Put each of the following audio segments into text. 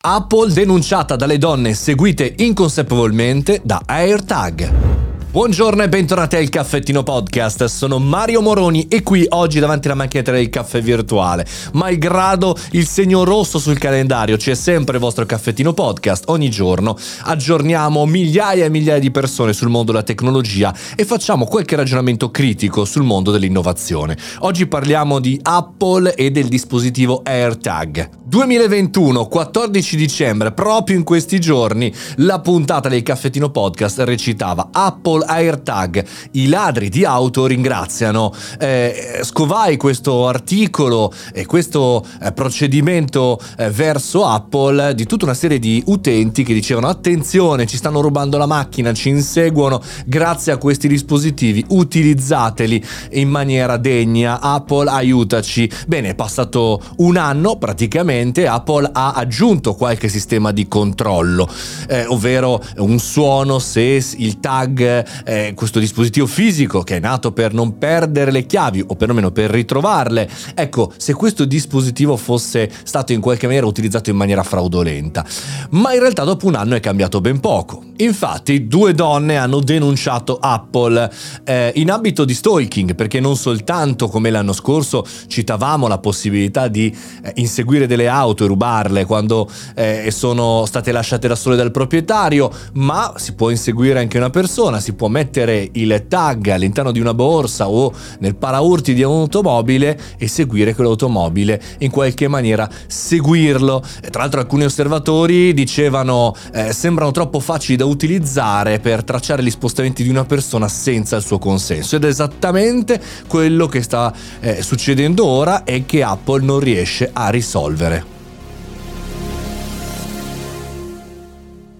Apple denunciata dalle donne seguite inconsapevolmente da AirTag. Buongiorno e bentornati al Caffettino Podcast, sono Mario Moroni e qui oggi davanti alla macchinetta del caffè virtuale. Malgrado il segno rosso sul calendario, c'è sempre il vostro Caffettino Podcast. Ogni giorno aggiorniamo migliaia e migliaia di persone sul mondo della tecnologia e facciamo qualche ragionamento critico sul mondo dell'innovazione. Oggi parliamo di Apple e del dispositivo AirTag. 2021, 14 dicembre, proprio in questi giorni, la puntata del Caffettino Podcast recitava Apple Apple AirTag. I ladri di auto ringraziano. Eh, scovai questo articolo e questo eh, procedimento eh, verso Apple di tutta una serie di utenti che dicevano attenzione, ci stanno rubando la macchina, ci inseguono grazie a questi dispositivi, utilizzateli in maniera degna. Apple aiutaci. Bene, è passato un anno praticamente, Apple ha aggiunto qualche sistema di controllo, eh, ovvero un suono se il tag eh, questo dispositivo fisico che è nato per non perdere le chiavi o perlomeno per ritrovarle. Ecco, se questo dispositivo fosse stato in qualche maniera utilizzato in maniera fraudolenta. Ma in realtà dopo un anno è cambiato ben poco. Infatti due donne hanno denunciato Apple eh, in ambito di stalking perché non soltanto come l'anno scorso citavamo la possibilità di eh, inseguire delle auto e rubarle quando eh, sono state lasciate da sole dal proprietario, ma si può inseguire anche una persona, si può mettere il tag all'interno di una borsa o nel paraurti di un'automobile e seguire quell'automobile in qualche maniera seguirlo. E tra l'altro alcuni osservatori dicevano eh, sembrano troppo facili da utilizzare per tracciare gli spostamenti di una persona senza il suo consenso ed è esattamente quello che sta eh, succedendo ora e che Apple non riesce a risolvere.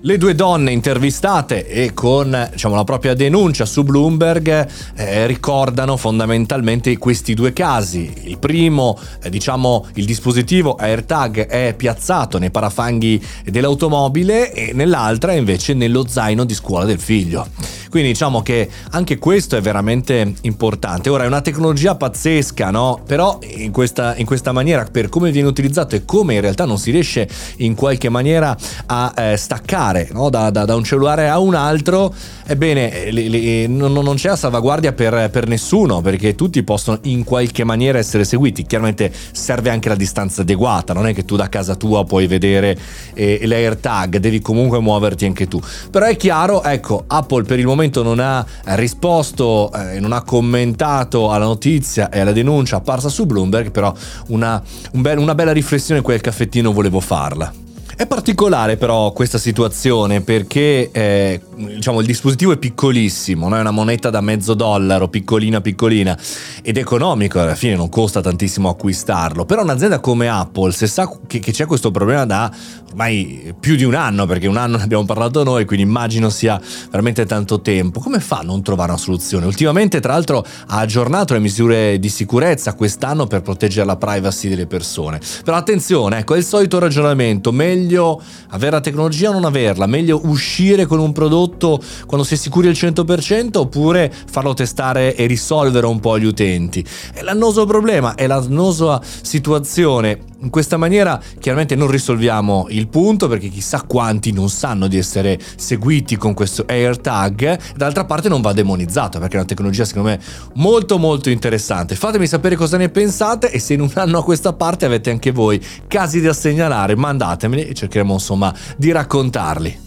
Le due donne intervistate e con diciamo, la propria denuncia su Bloomberg eh, ricordano fondamentalmente questi due casi. Il primo, eh, diciamo, il dispositivo AirTag è piazzato nei parafanghi dell'automobile e nell'altra invece nello zaino di scuola del figlio. Quindi diciamo che anche questo è veramente importante. Ora è una tecnologia pazzesca, no? Però in questa, in questa maniera, per come viene utilizzato e come in realtà non si riesce in qualche maniera a eh, staccare no? da, da, da, un cellulare a un altro, ebbene li, li, non, non, c'è la salvaguardia per, per, nessuno perché tutti possono in qualche maniera essere seguiti. Chiaramente serve anche la distanza adeguata, non è che tu da casa tua puoi vedere eh, l'AirTag, devi comunque muoverti anche tu. Però è chiaro, ecco, Apple per il momento momento non ha risposto eh, non ha commentato alla notizia e alla denuncia apparsa su Bloomberg, però una, un be- una bella riflessione quel caffettino volevo farla. È particolare però questa situazione perché eh, diciamo, il dispositivo è piccolissimo, no? è una moneta da mezzo dollaro, piccolina piccolina, ed economico, alla fine non costa tantissimo acquistarlo, però un'azienda come Apple, se sa che, che c'è questo problema da ormai più di un anno, perché un anno ne abbiamo parlato noi, quindi immagino sia veramente tanto tempo, come fa a non trovare una soluzione? Ultimamente tra l'altro ha aggiornato le misure di sicurezza quest'anno per proteggere la privacy delle persone, però attenzione, ecco è il solito ragionamento, meglio meglio avere la tecnologia o non averla? Meglio uscire con un prodotto quando sei sicuri al 100% oppure farlo testare e risolvere un po' gli utenti? È l'annoso problema, è l'annosa situazione. In questa maniera chiaramente non risolviamo il punto perché chissà quanti non sanno di essere seguiti con questo AirTag, d'altra parte non va demonizzato perché è una tecnologia secondo me molto molto interessante. Fatemi sapere cosa ne pensate e se in un anno a questa parte avete anche voi casi da segnalare, mandatemeli e cercheremo insomma di raccontarli.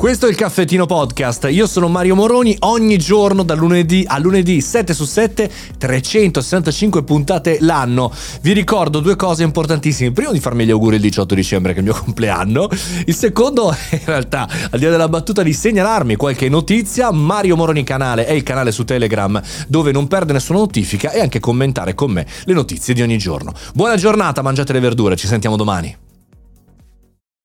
Questo è il Caffettino Podcast. Io sono Mario Moroni. Ogni giorno, dal lunedì a lunedì, 7 su 7, 365 puntate l'anno. Vi ricordo due cose importantissime. Primo, di farmi gli auguri il 18 dicembre, che è il mio compleanno. Il secondo, in realtà, al di là della battuta, di segnalarmi qualche notizia. Mario Moroni Canale è il canale su Telegram dove non perde nessuna notifica e anche commentare con me le notizie di ogni giorno. Buona giornata, mangiate le verdure. Ci sentiamo domani.